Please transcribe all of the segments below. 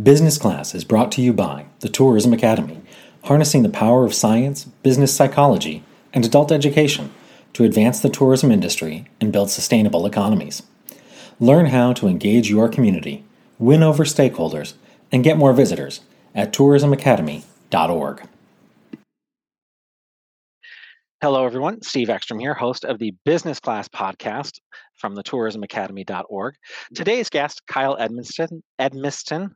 Business Class is brought to you by the Tourism Academy, harnessing the power of science, business psychology, and adult education to advance the tourism industry and build sustainable economies. Learn how to engage your community, win over stakeholders, and get more visitors at tourismacademy.org. Hello, everyone. Steve Ekstrom here, host of the Business Class podcast from the tourismacademy.org. Today's guest, Kyle Edmiston, Edmiston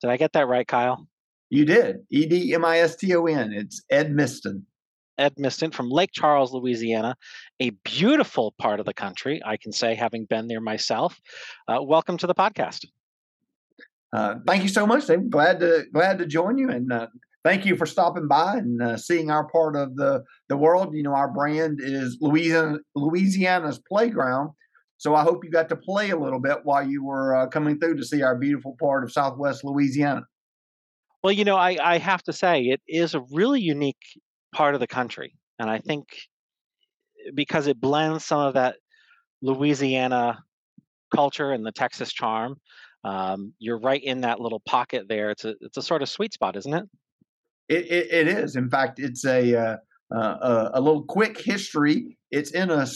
did I get that right, Kyle? You did. E D M I S T O N. It's Ed Miston. Ed Miston from Lake Charles, Louisiana, a beautiful part of the country, I can say, having been there myself. Uh, welcome to the podcast. Uh, thank you so much. I'm glad to glad to join you, and uh, thank you for stopping by and uh, seeing our part of the the world. You know, our brand is Louisiana Louisiana's playground, so I hope you got to play a little bit while you were uh, coming through to see our beautiful part of Southwest Louisiana. Well, you know, I, I have to say it is a really unique part of the country, and I think because it blends some of that Louisiana culture and the Texas charm. Um, you're right in that little pocket there. It's a it's a sort of sweet spot, isn't it? It, it, it is. In fact, it's a uh, uh, a, little quick history. It's in a,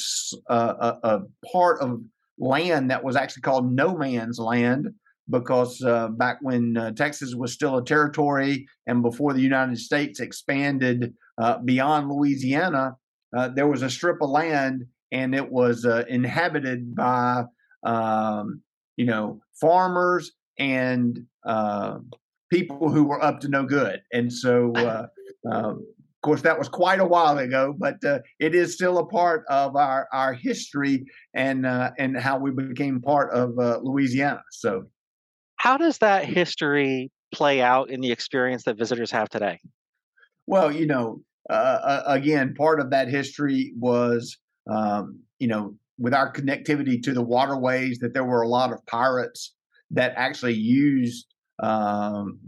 a, a, part of land that was actually called no man's land because uh, back when uh, Texas was still a territory and before the United States expanded uh, beyond Louisiana, uh, there was a strip of land and it was uh, inhabited by, um, you know, farmers and people who were up to no good. And so um, course, that was quite a while ago, but uh, it is still a part of our, our history and uh, and how we became part of uh, Louisiana. So, how does that history play out in the experience that visitors have today? Well, you know, uh, uh, again, part of that history was, um, you know, with our connectivity to the waterways, that there were a lot of pirates that actually used um,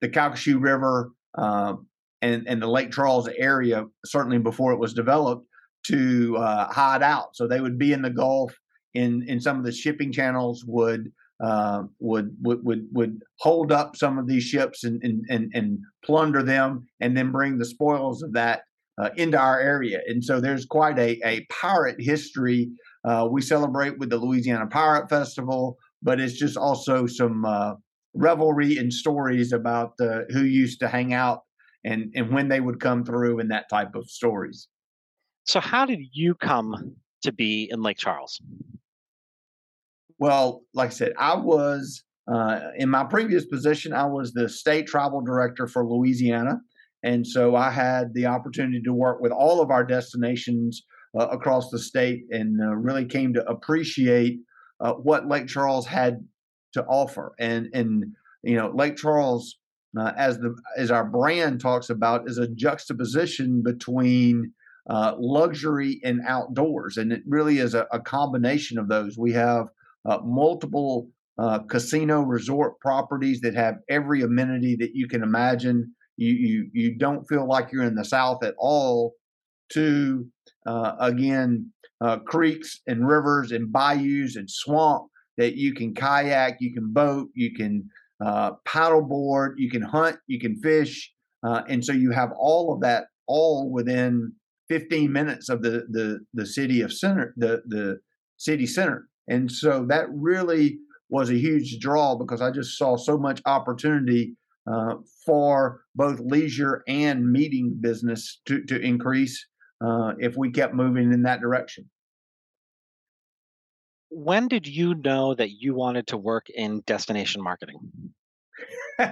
the Calcasieu River. Um, and, and the Lake Charles area, certainly before it was developed, to uh, hide out. So they would be in the Gulf. In in some of the shipping channels would uh, would would would would hold up some of these ships and and and, and plunder them, and then bring the spoils of that uh, into our area. And so there's quite a a pirate history. Uh, we celebrate with the Louisiana Pirate Festival, but it's just also some uh, revelry and stories about uh, who used to hang out and and when they would come through and that type of stories. So how did you come to be in Lake Charles? Well, like I said, I was uh, in my previous position. I was the state travel director for Louisiana, and so I had the opportunity to work with all of our destinations uh, across the state, and uh, really came to appreciate uh, what Lake Charles had to offer. And and you know, Lake Charles uh, as the as our brand talks about, is a juxtaposition between uh, luxury and outdoors, and it really is a, a combination of those. We have uh, multiple uh, casino resort properties that have every amenity that you can imagine. You you you don't feel like you're in the South at all. To uh, again, uh, creeks and rivers and bayous and swamp that you can kayak, you can boat, you can uh, paddleboard, you can hunt, you can fish, uh, and so you have all of that all within 15 minutes of the the the city of center, the the city center, and so that really was a huge draw because I just saw so much opportunity uh, for both leisure and meeting business to to increase uh, if we kept moving in that direction when did you know that you wanted to work in destination marketing?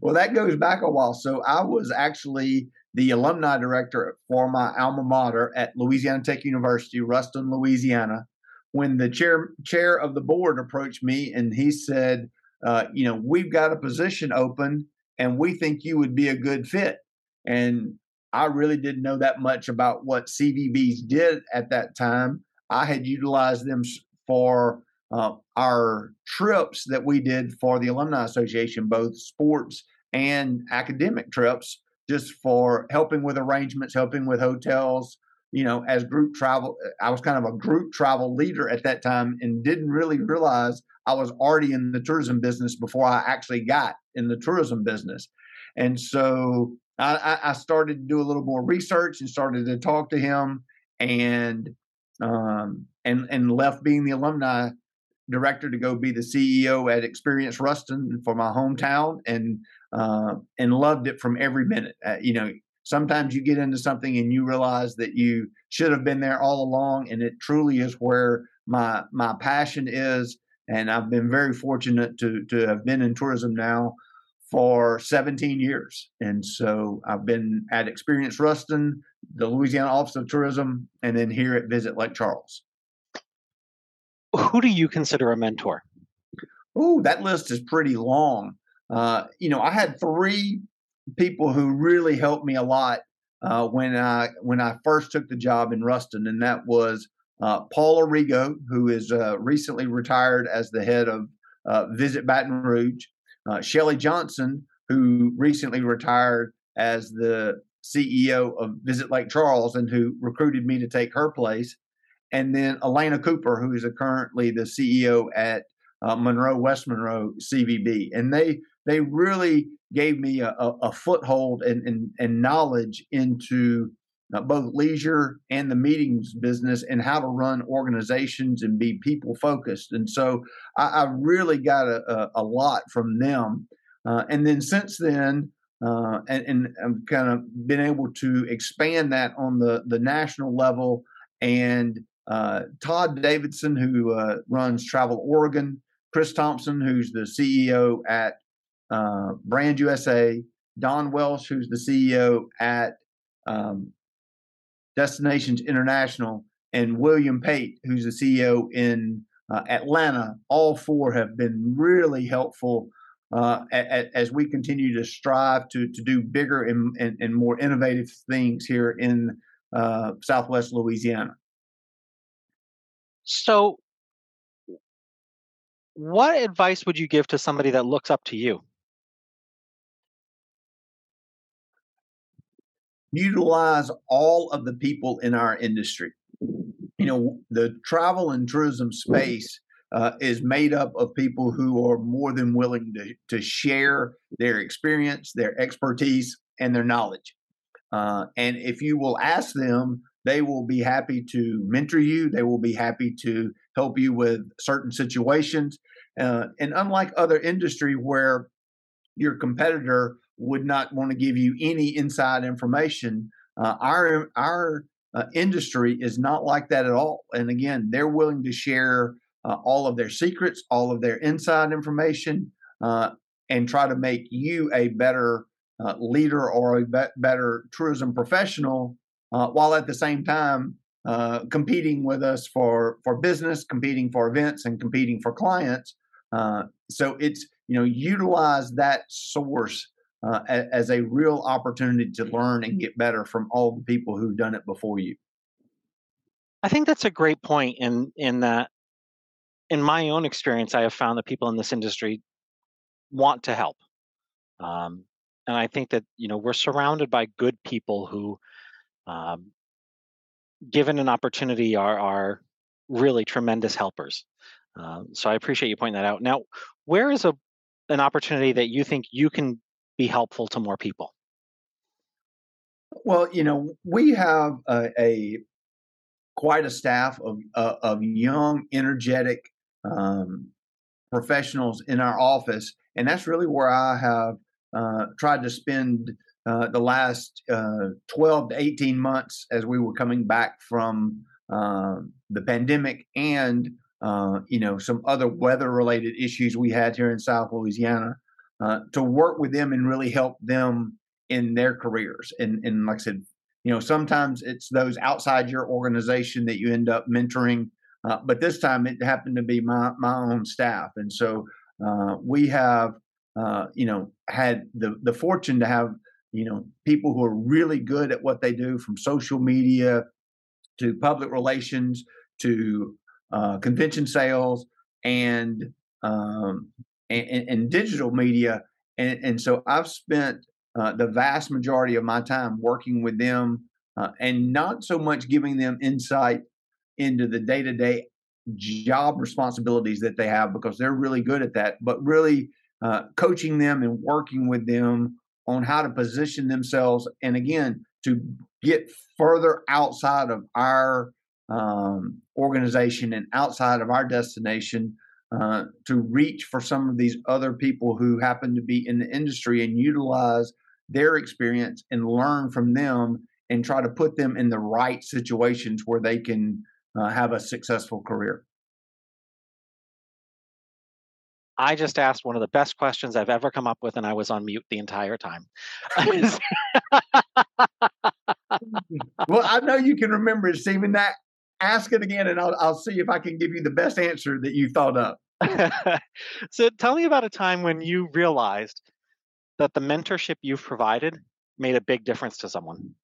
well, that goes back a while. So I was actually the alumni director for my alma mater at Louisiana Tech University, Ruston, Louisiana. When the chair chair of the board approached me and he said, uh, "You know, we've got a position open, and we think you would be a good fit." And I really didn't know that much about what CVBs did at that time. I had utilized them for uh, our trips that we did for the Alumni Association, both sports and academic trips, just for helping with arrangements, helping with hotels, you know, as group travel, I was kind of a group travel leader at that time and didn't really realize I was already in the tourism business before I actually got in the tourism business. And so I, I started to do a little more research and started to talk to him and um, and and left being the alumni director to go be the CEO at Experience Ruston for my hometown and uh, and loved it from every minute. Uh, you know, sometimes you get into something and you realize that you should have been there all along and it truly is where my my passion is and I've been very fortunate to to have been in tourism now for 17 years and so I've been at Experience Ruston the Louisiana Office of Tourism and then here at Visit Lake Charles. Who do you consider a mentor? Oh that list is pretty long. Uh, you know I had three people who really helped me a lot uh, when I when I first took the job in Ruston, and that was uh, Paul Arrigo, who is uh, recently retired as the head of uh, Visit Baton Rouge, uh, Shelly Johnson, who recently retired as the CEO of Visit Lake Charles, and who recruited me to take her place, and then Alana Cooper, who is currently the CEO at uh, Monroe West Monroe CVB, and they they really gave me a, a foothold and, and, and knowledge into uh, both leisure and the meetings business and how to run organizations and be people focused. And so I, I really got a, a, a, lot from them. Uh, and then since then, uh, and, and I've kind of been able to expand that on the, the national level. And uh, Todd Davidson, who uh, runs Travel Oregon, Chris Thompson, who's the CEO at uh, Brand USA, Don Welsh, who's the CEO at um, Destinations International, and William Pate, who's the CEO in uh, Atlanta. All four have been really helpful uh, as we continue to strive to to do bigger and, and, and more innovative things here in uh, Southwest Louisiana. So, what advice would you give to somebody that looks up to you? utilize all of the people in our industry. You know, the travel and tourism space uh, is made up of people who are more than willing to, to share their experience, their expertise, and their knowledge. Uh, and if you will ask them, they will be happy to mentor you. They will be happy to help you with certain situations. Uh, and unlike other industry where your competitor would not want to give you any inside information. Uh, our our uh, industry is not like that at all. And again, they're willing to share uh, all of their secrets, all of their inside information, uh, and try to make you a better uh, leader or a be- better tourism professional, uh, while at the same time competing with us for for business, competing for events, and competing for clients. so it's you know utilize that source uh, as a real opportunity to learn and get better from all the people who've done it before you. I think that's a great point in in that in my own experience, I have found that people in this industry want to help. Um, and I think that you know we're surrounded by good people who, um, given an opportunity, are are really tremendous helpers. Um, so I appreciate you pointing that out. Now, where is a an opportunity that you think you can be helpful to more people? Well, you know, we have a, a quite a staff of uh, of young, energetic um, professionals in our office, and that's really where I have uh, tried to spend uh, the last uh, twelve to eighteen months as we were coming back from um, the pandemic and uh, you know some other weather related issues we had here in South Louisiana. Uh, to work with them and really help them in their careers. And, and like I said, you know, sometimes it's those outside your organization that you end up mentoring. Uh, but this time it happened to be my, my own staff. And so uh, we have, uh, you know, had the, the fortune to have, you know, people who are really good at what they do from social media to public relations to uh, convention sales and um, and, and digital media. And, and, so I've spent uh, the vast majority of my time working with them and not so much giving them insight into the day to day job responsibilities that they have because they're really good at that, but really uh, coaching them and working with them on how to position themselves and again to get further outside of our um, organization and outside of our destination uh, to reach for some of these other people who happen to be in the industry and utilize their experience and learn from them and try to put them in the right situations where they can uh, have a successful career. I just asked one of the best questions I've ever come up with, and I was on mute the entire time. well, I know you can remember it, Stephen. That ask it again, and I'll, I'll see if I can give you the best answer that you thought of. so, tell me about a time when you realized that the mentorship you've provided made a big difference to someone.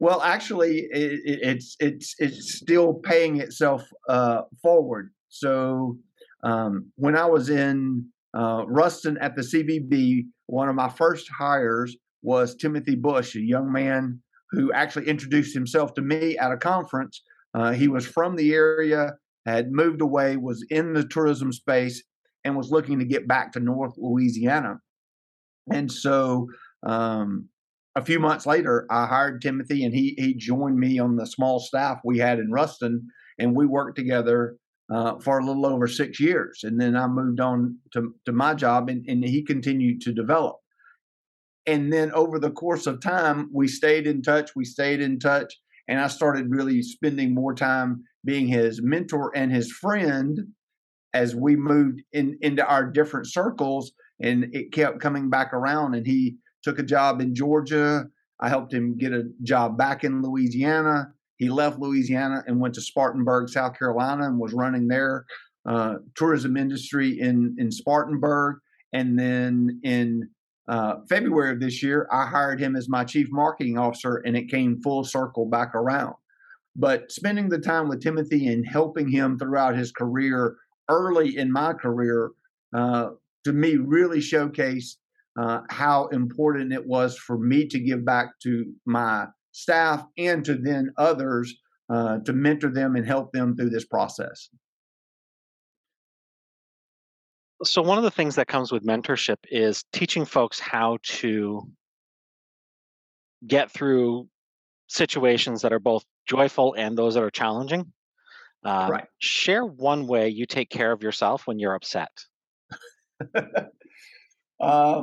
Well, actually, it, it's it's it's still paying itself uh, forward. So um, when I was in uh, Ruston at the CVB, one of my first hires was Timothy Bush, a young man who actually introduced himself to me at a conference. Uh, he was from the area, had moved away, was in the tourism space, and was looking to get back to North Louisiana. And so um, a few months later, I hired Timothy, and he he joined me on the small staff we had in Ruston, and we worked together uh, for a little over six years. And then I moved on to, to my job, and, and he continued to develop. And then over the course of time, we stayed in touch. We stayed in touch. And I started really spending more time being his mentor and his friend as we moved in, into our different circles. And it kept coming back around. And he took a job in Georgia. I helped him get a job back in Louisiana. He left Louisiana and went to Spartanburg, South Carolina, and was running their uh, tourism industry in in Spartanburg. And then in uh, February of this year, I hired him as my chief marketing officer, and it came full circle back around. But spending the time with Timothy and helping him throughout his career, early in my career, uh, to me really showcased uh, how important it was for me to give back to my staff and to then others uh, to mentor them and help them through this process. So, one of the things that comes with mentorship is teaching folks how to get through situations that are both joyful and those that are challenging. Uh, right. Share one way you take care of yourself when you're upset. uh,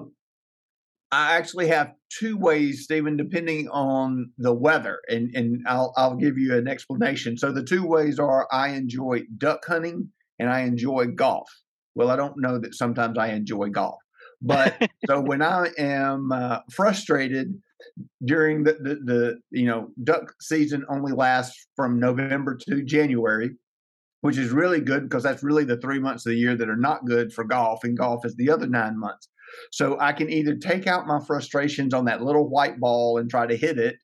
I actually have two ways, Stephen, depending on the weather, and and I'll I'll give you an explanation. So the two ways are I enjoy duck hunting and I enjoy golf. Well, I don't know that sometimes I enjoy golf, but so when I am uh, frustrated during the, the the you know duck season only lasts from November to January, which is really good because that's really the three months of the year that are not good for golf, and golf is the other nine months. So I can either take out my frustrations on that little white ball and try to hit it,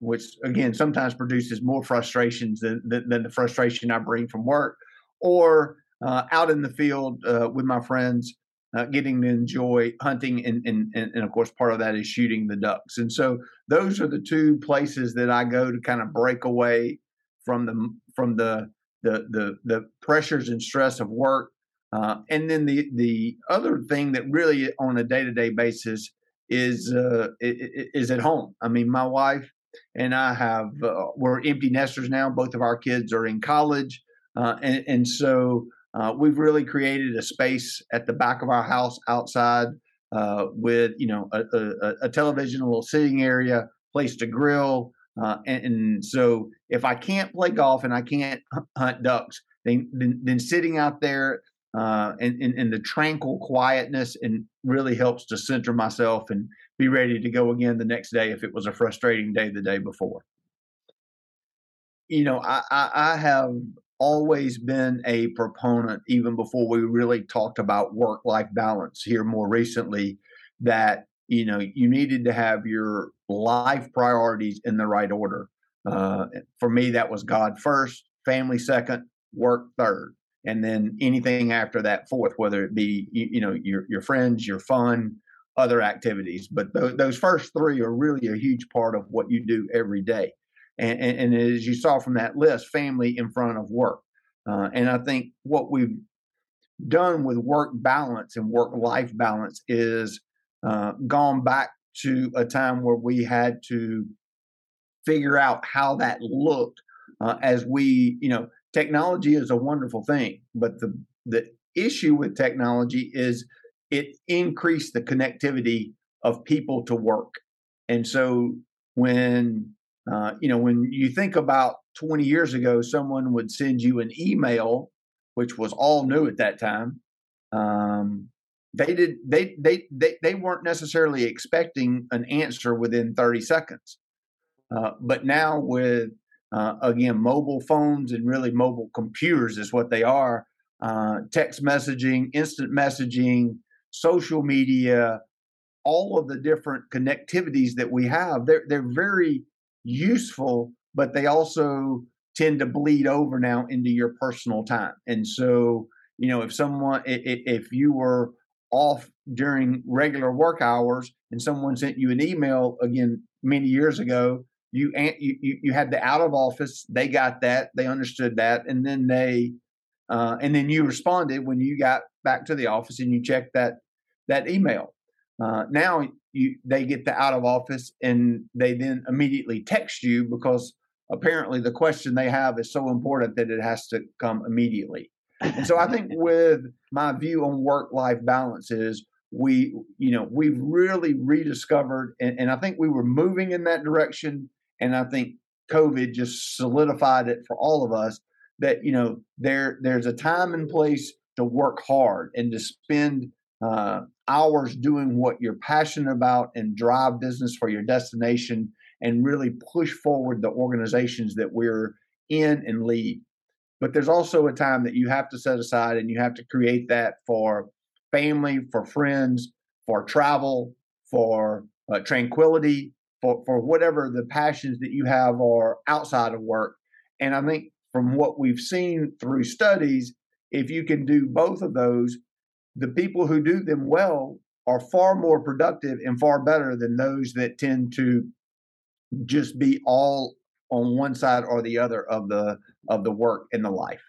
which again sometimes produces more frustrations than, than, than the frustration I bring from work, or uh, out in the field uh, with my friends, uh, getting to enjoy hunting, and, and, and, of course, part of that is shooting the ducks. And so, those are the two places that I go to kind of break away from the from the the the, the pressures and stress of work uh, and then the the other thing that really on a day to day basis is uh, is at home. I mean, my wife and I have uh, we're empty nesters now. Both of our kids are in college, uh, and, and so uh, we've really created a space at the back of our house outside uh, with you know a, a, a, television, a little sitting area, place to grill. And, and, so if I can't play golf and I can't hunt ducks, then, then, then sitting out there uh, and, and, and the tranquil quietness and really helps to center myself and be ready to go again the next day if it was a frustrating day the day before. You know, I, I, I have always been a proponent, even before we really talked about work life balance here more recently, that, you know, you needed to have your life priorities in the right order. Uh, for me, that was God first, family second, work third and then anything after that fourth, whether it be you, you know your your friends, your fun, other activities. But th- those first three are really a huge part of what you do every day. And, and, and as you saw from that list, family in front of work. Uh, and I think what we've done with work balance and work life balance is uh, gone back to a time where we had to figure out how that looked uh, as we, you know, technology is a wonderful thing, but the the issue with technology is it increased the connectivity of people to work, and so when uh, you know when you think about 20 years ago, someone would send you an email, which was all new at that time. Um, they did they, they they they weren't necessarily expecting an answer within 30 seconds. Uh, but now with uh, again mobile phones and really mobile computers is what they are. Uh, text messaging, instant messaging, social media, all of the different connectivities that we have, they're they're very useful, but they also tend to bleed over now into your personal time. And so, you know, if someone if you were off during regular work hours and someone sent you an email again many years ago you you you had the out of office they got that they understood that and then they uh, and then you responded when you got back to the office and you checked that that email uh, now you they get the out of office and they then immediately text you because apparently the question they have is so important that it has to come immediately and so I think with my view on work life balance is we, you know, we've really rediscovered, and, and I think we were moving in that direction. And I think COVID just solidified it for all of us that, you know, there there's a time and place to work hard and to spend uh, hours doing what you're passionate about and drive business for your destination and really push forward the organizations that we're in and lead. But there's also a time that you have to set aside and you have to create that for family, for friends, for travel, for uh, tranquility, for, for whatever the passions that you have are outside of work. And I think from what we've seen through studies, if you can do both of those, the people who do them well are far more productive and far better than those that tend to just be all on one side or the other of the of the work and the life.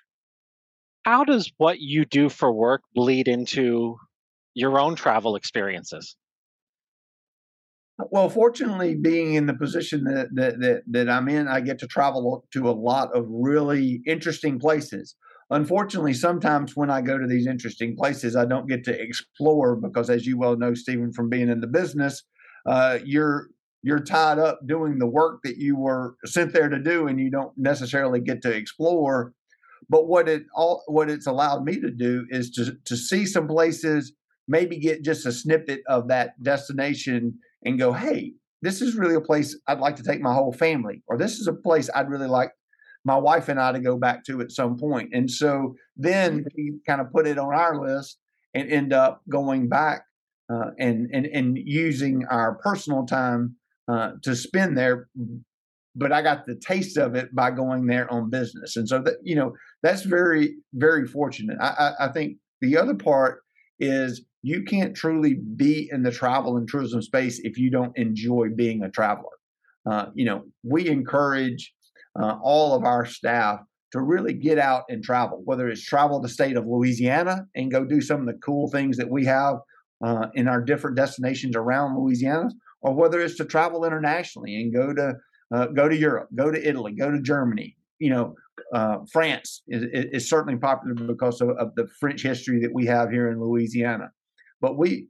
How does what you do for work bleed into your own travel experiences? Well, fortunately, being in the position that, that that that I'm in, I get to travel to a lot of really interesting places. Unfortunately, sometimes when I go to these interesting places, I don't get to explore because, as you well know, Stephen, from being in the business, uh, you're you're tied up doing the work that you were sent there to do and you don't necessarily get to explore but what it all what it's allowed me to do is to to see some places maybe get just a snippet of that destination and go hey this is really a place i'd like to take my whole family or this is a place i'd really like my wife and i to go back to at some point. and so then we kind of put it on our list and end up going back uh, and, and and using our personal time uh, to spend there but I got the taste of it by going there on business. And so that, you know, that's very, very fortunate. I, I, I, think the other part is you can't truly be in the travel and tourism space if you don't enjoy being a traveler. Uh, you know, we encourage uh, all of our staff to really get out and travel, whether it's travel the state of Louisiana and go do some of the cool things that we have uh, in our different destinations around Louisiana, or whether it's to travel internationally and go to uh, go to Europe, go to Italy, go to Germany. You know, uh, France is, is, certainly popular because of, of, the French history that we have here in Louisiana. But we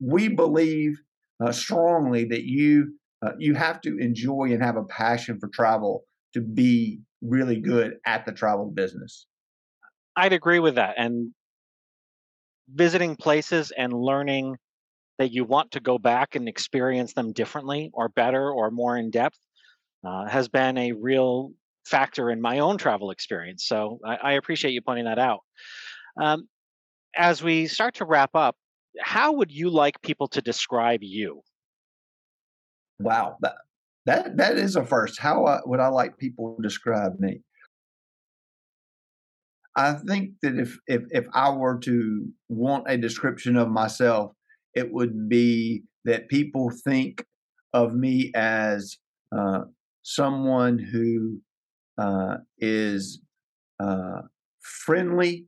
we believe uh, strongly that you uh, you have to enjoy and have a passion for travel to be really good at the travel business. I'd agree with that, and visiting places and learning that you want to go back and experience them differently or better or more in depth uh, has been a real factor in my own travel experience. So I, I appreciate you pointing that out. Um, as we start to wrap up, how would you like people to describe you? Wow, that that, that is a first. How uh, would I like people to describe me? I think that if if if I were to want a description of myself, it would be that people think of me as uh, someone who uh, is uh, friendly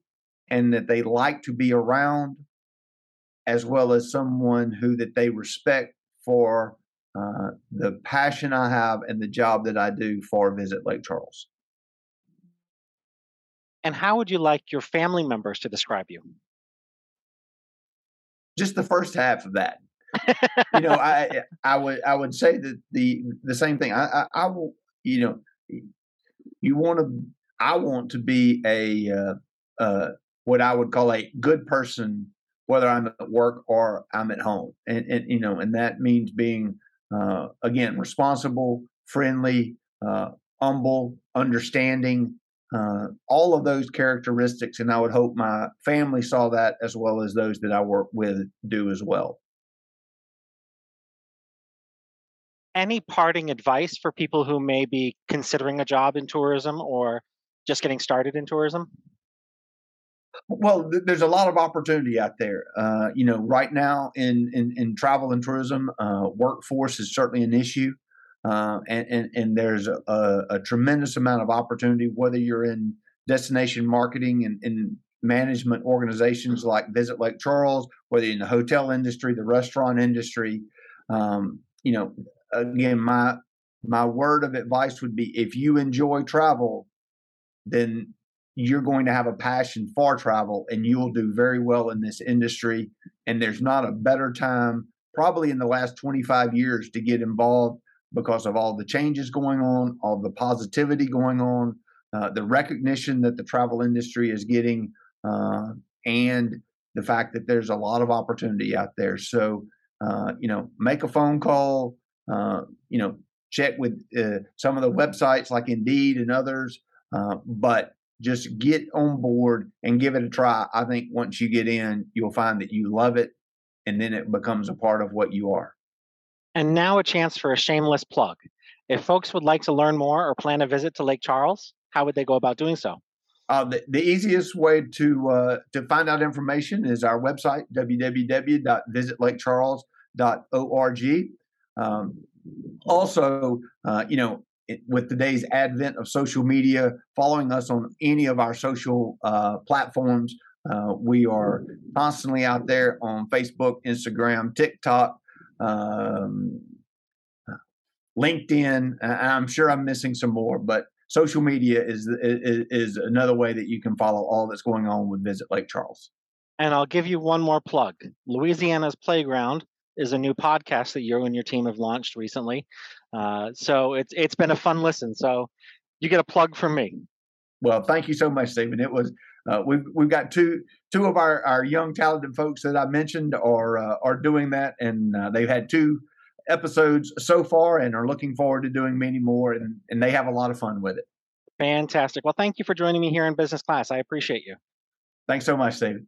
and that they like to be around, as well as someone who that they respect for uh, the passion I have and the job that I do for Visit Lake Charles. And how would you like your family members to describe you? Just the first half of that. you know, I I would I would say that the the same thing. I I, I will you know you want to I want to be a uh, uh, what I would call a good person, whether I'm at work or I'm at home, and, and you know, and that means being uh, again responsible, friendly, uh, humble, understanding, uh, all of those characteristics, and I would hope my family saw that as well as those that I work with do as well. Any parting advice for people who may be considering a job in tourism or just getting started in tourism? Well, th- there's a lot of opportunity out there. Uh, you know, right now in in, in travel and tourism, uh, workforce is certainly an issue, uh, and, and, and there's a, a, tremendous amount of opportunity. Whether you're in destination marketing and, and management organizations like Visit Lake Charles, whether you're in the hotel industry, the restaurant industry, um, you know, again, my my word of advice would be: if you enjoy travel, then you're going to have a passion for travel and you will do very well in this industry. And there's not a better time, probably in the last 25 years, to get involved because of all the changes going on, all the positivity going on, uh, the recognition that the travel industry is getting, uh, and the fact that there's a lot of opportunity out there. So, uh, you know, make a phone call, uh, you know, check with uh, some of the websites like Indeed and others. Uh, but just get on board and give it a try. I think once you get in, you'll find that you love it and then it becomes a part of what you are. And now a chance for a shameless plug. If folks would like to learn more or plan a visit to Lake Charles, how would they go about doing so? Uh, the, the, easiest way to uh, to find out information is our website www.visitlakecharles.org. Um, also, uh, you know, with today's advent of social media, following us on any of our social uh, platforms. Uh, we are constantly out there on Facebook, Instagram, TikTok, um, LinkedIn. I'm sure I'm missing some more, but social media is, is, is another way that you can follow all that's going on with Visit Lake Charles. And I'll give you one more plug. Louisiana's Playground is a new podcast that you and your team have launched recently. Uh, so it's it's been a fun listen. So you get a plug from me. Well, thank you so much, Stephen. It was uh, we've we've got two two of our, our young talented folks that I mentioned are uh, are doing that, and uh, they've had two episodes so far, and are looking forward to doing many more, and and they have a lot of fun with it. Fantastic. Well, thank you for joining me here in business class. I appreciate you. Thanks so much, David.